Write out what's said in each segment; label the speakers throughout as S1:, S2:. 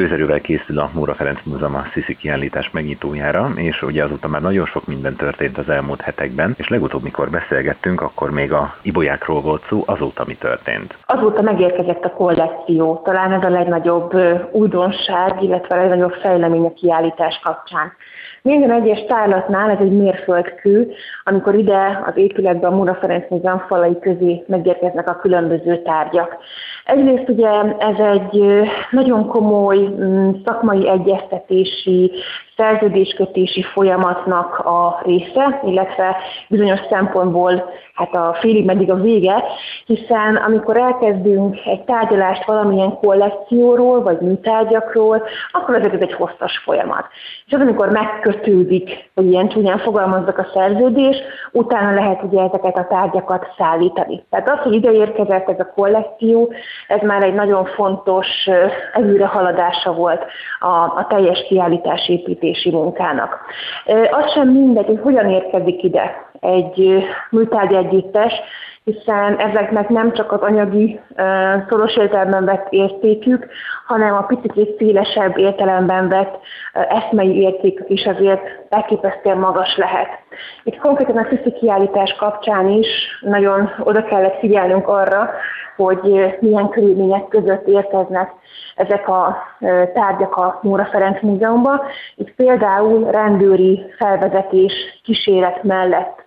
S1: gőzerővel készül a Móra Ferenc Múzeum a Sziszi kiállítás megnyitójára, és ugye azóta már nagyon sok minden történt az elmúlt hetekben, és legutóbb, mikor beszélgettünk, akkor még a ibolyákról volt szó, azóta mi történt?
S2: Azóta megérkezett a kollekció, talán ez a legnagyobb újdonság, illetve a legnagyobb fejlemény a kiállítás kapcsán. Minden egyes tárlatnál ez egy mérföldkő, amikor ide az épületbe a Mura Ferenc Múzeum falai közé megérkeznek a különböző tárgyak. Egyrészt ugye ez egy nagyon komoly mm, szakmai egyeztetési, szerződéskötési folyamatnak a része, illetve bizonyos szempontból hát a félig meddig a vége, hiszen amikor elkezdünk egy tárgyalást valamilyen kollekcióról, vagy műtárgyakról, akkor ez egy hosszas folyamat. És az, amikor megkötődik, hogy ilyen csúnyán fogalmazzak a szerződés, utána lehet ugye ezeket a tárgyakat szállítani. Tehát az, hogy ide érkezett ez a kollekció, ez már egy nagyon fontos előrehaladása volt a, a teljes kiállítás építési munkának. Az sem mindegy, hogy hogyan érkezik ide egy műtárgy együttes, hiszen ezeknek nem csak az anyagi szoros értelemben vett értékük, hanem a picit szélesebb értelemben vett eszmei értékük is azért elképesztően magas lehet. Itt konkrétan a Tiszi kiállítás kapcsán is nagyon oda kellett figyelnünk arra, hogy milyen körülmények között érkeznek ezek a tárgyak a Móra Ferenc Múzeumban. Itt például rendőri felvezetés kíséret mellett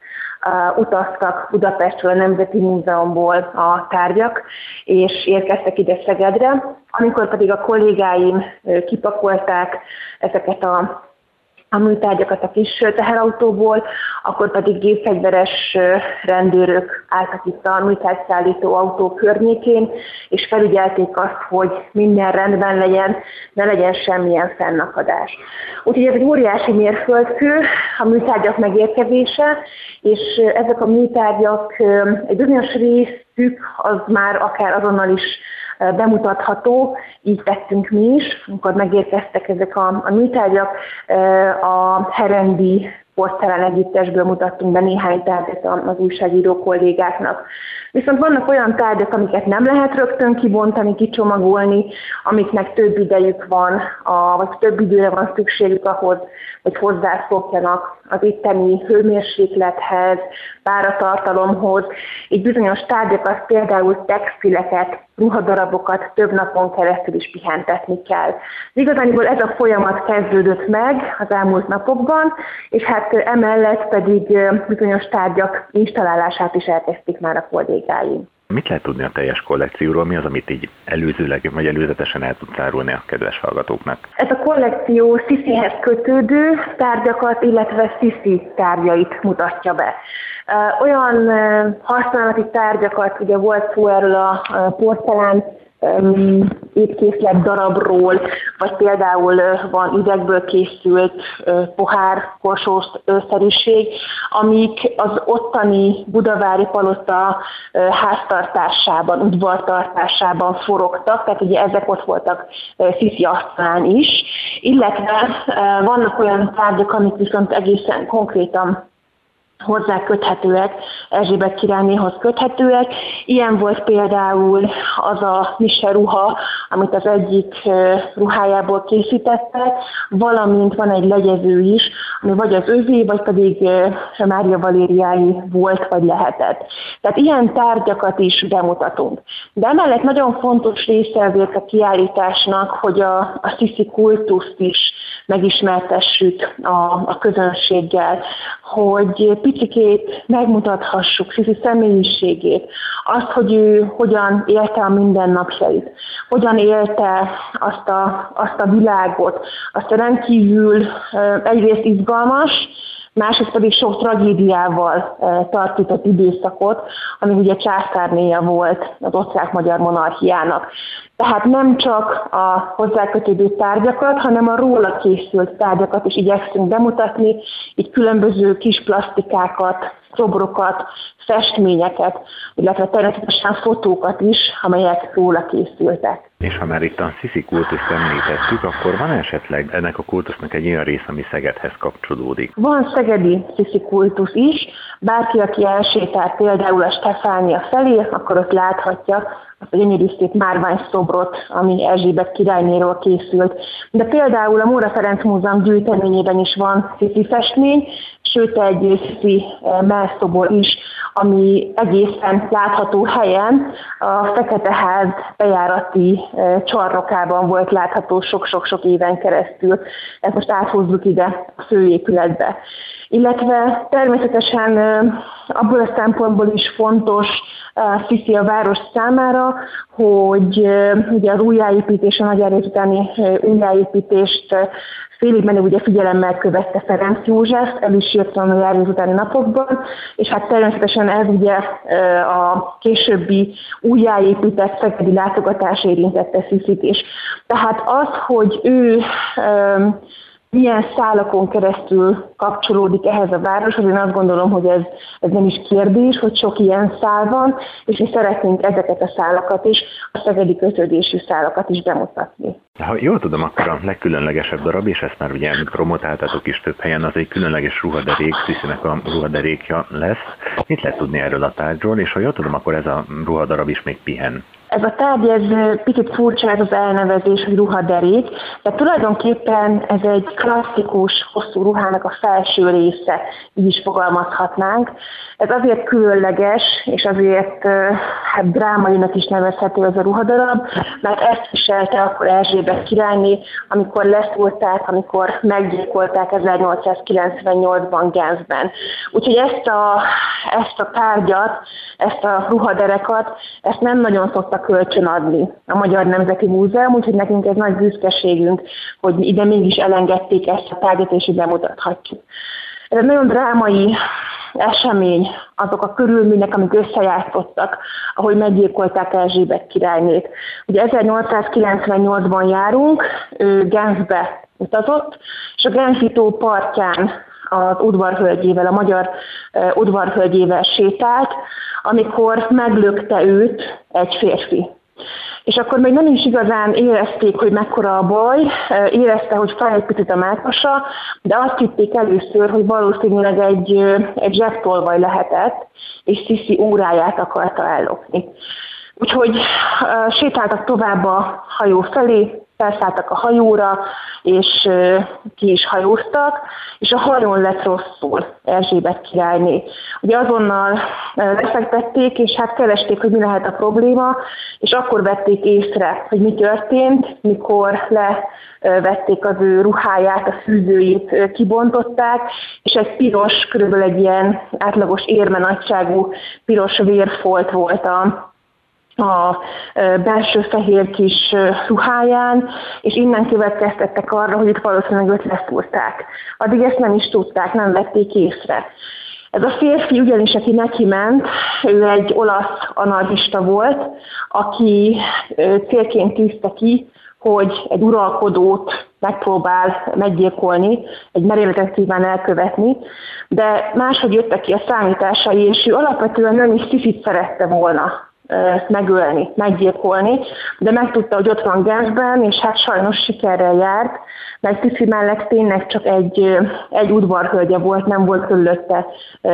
S2: utaztak Budapestről a Nemzeti Múzeumból a tárgyak, és érkeztek ide Szegedre. Amikor pedig a kollégáim kipakolták ezeket a a műtárgyakat a kis teherautóból, akkor pedig gépfegyveres rendőrök álltak itt a műtárgyszállító autó környékén, és felügyelték azt, hogy minden rendben legyen, ne legyen semmilyen fennakadás. Úgyhogy ez egy óriási mérföldkő, a műtárgyak megérkezése, és ezek a műtárgyak egy bizonyos részük az már akár azonnal is bemutatható, így tettünk mi is, amikor megérkeztek ezek a, a műtárgyak, a Herendi porcelán együttesből mutattunk be néhány tárgyat az újságíró kollégáknak. Viszont vannak olyan tárgyak, amiket nem lehet rögtön kibontani, kicsomagolni, amiknek több idejük van, a, vagy több időre van szükségük ahhoz, hogy hozzászokjanak az itteni hőmérséklethez, páratartalomhoz. Így bizonyos tárgyakat, például textileket, ruhadarabokat több napon keresztül is pihentetni kell. Igazániból ez a folyamat kezdődött meg az elmúlt napokban, és hát emellett pedig bizonyos tárgyak installálását is elkezdték már a kollégáim.
S1: Mit lehet tudni a teljes kollekcióról? Mi az, amit így előzőleg vagy előzetesen el tudsz árulni a kedves hallgatóknak?
S2: Ez a kollekció Sziszihez kötődő tárgyakat, illetve Sziszi tárgyait mutatja be. Olyan használati tárgyakat, ugye volt szó erről a porcelán étkészlet darabról, vagy például van üvegből készült pohár, korsós szerűség, amik az ottani budavári palota háztartásában, udvartartásában forogtak, tehát ugye ezek ott voltak Sziszi asztalán is, illetve vannak olyan tárgyak, amik viszont egészen konkrétan hozzá köthetőek, Erzsébet királynéhoz köthetőek. Ilyen volt például az a mise ruha, amit az egyik ruhájából készítettek, valamint van egy legyező is, ami vagy az övé, vagy pedig Mária Valériái volt, vagy lehetett. Tehát ilyen tárgyakat is bemutatunk. De emellett nagyon fontos része azért a kiállításnak, hogy a, a sziszi kultuszt is megismertessük a, a közönséggel, hogy picikét megmutathassuk Sisi személyiségét, azt, hogy ő hogyan élte a mindennapjait, hogyan élte azt a, azt a világot, azt a rendkívül egyrészt izgalmas, másrészt pedig sok tragédiával tartított időszakot, ami ugye császárnéja volt az osztrák-magyar monarchiának. Tehát nem csak a hozzákötődő tárgyakat, hanem a róla készült tárgyakat is igyekszünk bemutatni, így különböző kis plastikákat, szobrokat, festményeket, illetve természetesen fotókat is, amelyek róla készültek.
S1: És ha már itt a Sziszi kultuszt említettük, akkor van esetleg ennek a kultusznak egy olyan rész, ami Szegedhez kapcsolódik?
S2: Van szegedi Sziszi kultusz is, Bárki, aki elsétál például a Stefánia felé, akkor ott láthatja azt a gyönyörű szép márvány szobrot, ami Erzsébet királynéról készült. De például a Móra Ferenc Múzeum gyűjteményében is van szifi festmény, sőt egy szifi eh, melszobor is, ami egészen látható helyen a Fekete Ház bejárati eh, csarnokában volt látható sok-sok-sok éven keresztül. Ezt most áthozzuk ide a főépületbe. Illetve természetesen eh, abból a szempontból is fontos Sziszi a város számára, hogy ugye a újjáépítés, a nagy utáni újjáépítést félig menő ugye figyelemmel követte Ferenc József, el is jött a járvény utáni napokban, és hát természetesen ez ugye a későbbi újjáépített szegedi látogatás érintette Sziszit is. Tehát az, hogy ő milyen szálakon keresztül kapcsolódik ehhez a városhoz. Én azt gondolom, hogy ez, ez nem is kérdés, hogy sok ilyen szál van, és mi szeretnénk ezeket a szálakat is, a szegedi kötődésű szálakat is bemutatni.
S1: Ha jól tudom, akkor a legkülönlegesebb darab, és ezt már ugye promotáltatok is több helyen, az egy különleges ruhaderék, Sziszinek a ruhaderékja lesz. Mit lehet tudni erről a tárgyról, és ha jól tudom, akkor ez a ruhadarab is még pihen?
S2: Ez a tárgy, ez picit furcsa ez az elnevezés, hogy ruhaderék, de tulajdonképpen ez egy klasszikus, hosszú ruhának a felső része, így is fogalmazhatnánk. Ez azért különleges, és azért hát drámainak is nevezhető ez a ruhadarab, mert ezt viselte akkor Erzsébet királyné, amikor leszúrták, amikor meggyilkolták 1898-ban Genfben. Úgyhogy ezt a, ezt a tárgyat, ezt a ruhaderekat, ezt nem nagyon szoktak kölcsönadni a Magyar Nemzeti Múzeum, úgyhogy nekünk ez nagy büszkeségünk, hogy ide mégis elengedték ezt a tárgyat, és ide mutathatjuk. Ez egy nagyon drámai esemény, azok a körülmények, amik összejátszottak, ahogy meggyilkolták Erzsébet királynét. Ugye 1898-ban járunk, ő Genfbe utazott, és a Genfi tó partján az udvarhölgyével, a magyar udvarhölgyével sétált, amikor meglökte őt egy férfi. És akkor még nem is igazán érezték, hogy mekkora a baj, érezte, hogy fáj egy picit a mákasa, de azt hitték először, hogy valószínűleg egy, egy zsebtolvaj lehetett, és Sisi óráját akarta ellopni. Úgyhogy uh, sétáltak tovább a hajó felé, felszálltak a hajóra, és ki is hajóztak, és a hajón lett rosszul Erzsébet királyné. Ugye azonnal lefektették, és hát keresték, hogy mi lehet a probléma, és akkor vették észre, hogy mi történt, mikor levették az ő ruháját, a fűzőjét kibontották, és egy piros, körülbelül egy ilyen átlagos érme nagyságú piros vérfolt volt a a belső fehér kis ruháján, és innen következtettek arra, hogy itt valószínűleg őt leszúrták. Addig ezt nem is tudták, nem vették észre. Ez a férfi ugyanis, aki neki ment, ő egy olasz anarchista volt, aki célként tűzte ki, hogy egy uralkodót megpróbál meggyilkolni, egy merényletet kíván elkövetni, de máshogy jöttek ki a számításai, és ő alapvetően nem is szifit szerette volna megölni, meggyilkolni, de megtudta, hogy ott van Genfben, és hát sajnos sikerrel járt, mert Tifi mellett tényleg csak egy, egy udvarhölgye volt, nem volt körülötte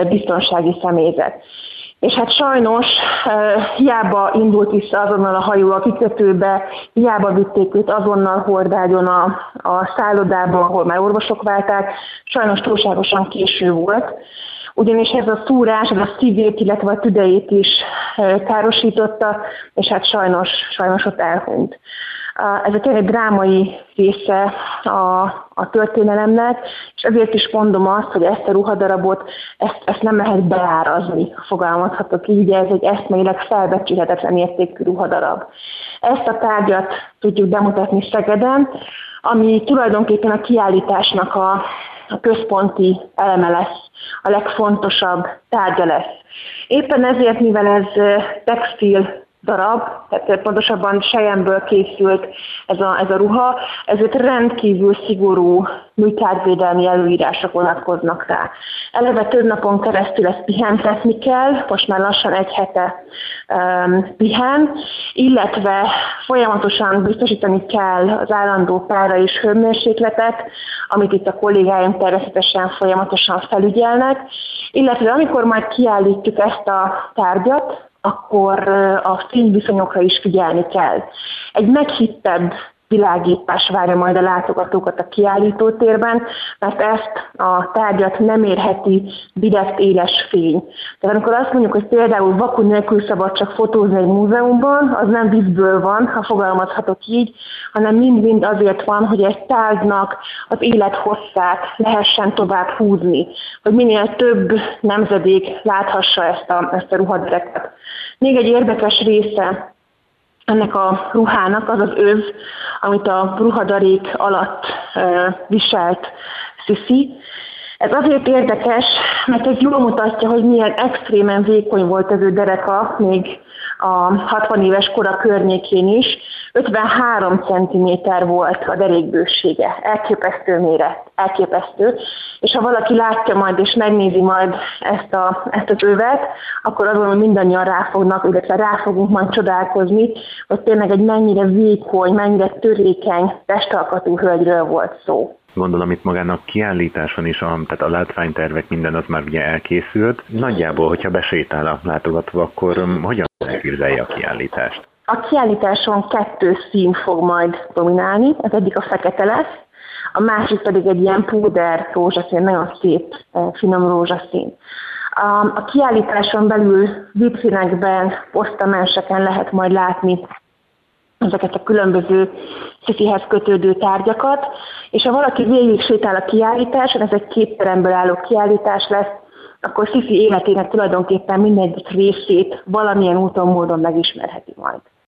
S2: biztonsági személyzet. És hát sajnos hiába indult vissza azonnal a hajó a kikötőbe, hiába vitték őt azonnal hordágyon a, a szállodába, ahol már orvosok válták, sajnos túlságosan késő volt ugyanis ez a szúrás, ez a szívét, illetve a tüdejét is károsította, és hát sajnos, sajnos ott elhunyt. Ez egy tényleg drámai része a, a történelemnek, és ezért is mondom azt, hogy ezt a ruhadarabot, ezt, ezt nem lehet beárazni, fogalmazhatok így, ugye ez egy eszméleg felbecsülhetetlen értékű ruhadarab. Ezt a tárgyat tudjuk bemutatni Szegeden, ami tulajdonképpen a kiállításnak a, a központi eleme lesz, a legfontosabb tárgya lesz. Éppen ezért, mivel ez textil darab, tehát pontosabban sejemből készült ez a, ez a ruha, ezért rendkívül szigorú műtárvédelmi előírások vonatkoznak rá. Eleve több napon keresztül ezt pihentetni kell, most már lassan egy hete pihen, illetve folyamatosan biztosítani kell az állandó pára és hőmérsékletet, amit itt a kollégáim természetesen folyamatosan felügyelnek, illetve amikor majd kiállítjuk ezt a tárgyat, akkor a fényviszonyokra is figyelni kell. Egy meghittebb világítás várja majd a látogatókat a kiállítótérben, mert ezt a tárgyat nem érheti direkt éles fény. Tehát amikor azt mondjuk, hogy például vakú nélkül szabad csak fotózni egy múzeumban, az nem vízből van, ha fogalmazhatok így, hanem mind-mind azért van, hogy egy tárgynak az élet hosszát lehessen tovább húzni, hogy minél több nemzedék láthassa ezt a, ezt a ruhadereket. Még egy érdekes része ennek a ruhának az az öv, amit a ruhadarék alatt viselt Sisi. Ez azért érdekes, mert ez jól mutatja, hogy milyen extrémen vékony volt az ő dereka, még a 60 éves kora környékén is. 53 cm volt a derékbősége, elképesztő méret, elképesztő. És ha valaki látja majd és megnézi majd ezt, a, ezt az övet, akkor azon, mindannyian ráfognak, illetve rá fogunk majd csodálkozni, hogy tényleg egy mennyire vékony, mennyire törékeny testalkatú hölgyről volt szó.
S1: Gondolom itt magának kiállításon is, a, tehát a látványtervek minden az már ugye elkészült. Nagyjából, hogyha besétál a látogató, akkor um, hogyan elképzelje a kiállítást?
S2: A kiállításon kettő szín fog majd dominálni, az egyik a fekete lesz, a másik pedig egy ilyen púder rózsaszín, nagyon szép, eh, finom rózsaszín. A kiállításon belül vitrínekben, posztamenseken lehet majd látni ezeket a különböző szifihez kötődő tárgyakat, és ha valaki végig sétál a kiállításon, ez egy két teremből álló kiállítás lesz, akkor Szifi életének tulajdonképpen mindegyik részét valamilyen úton, módon megismerheti majd.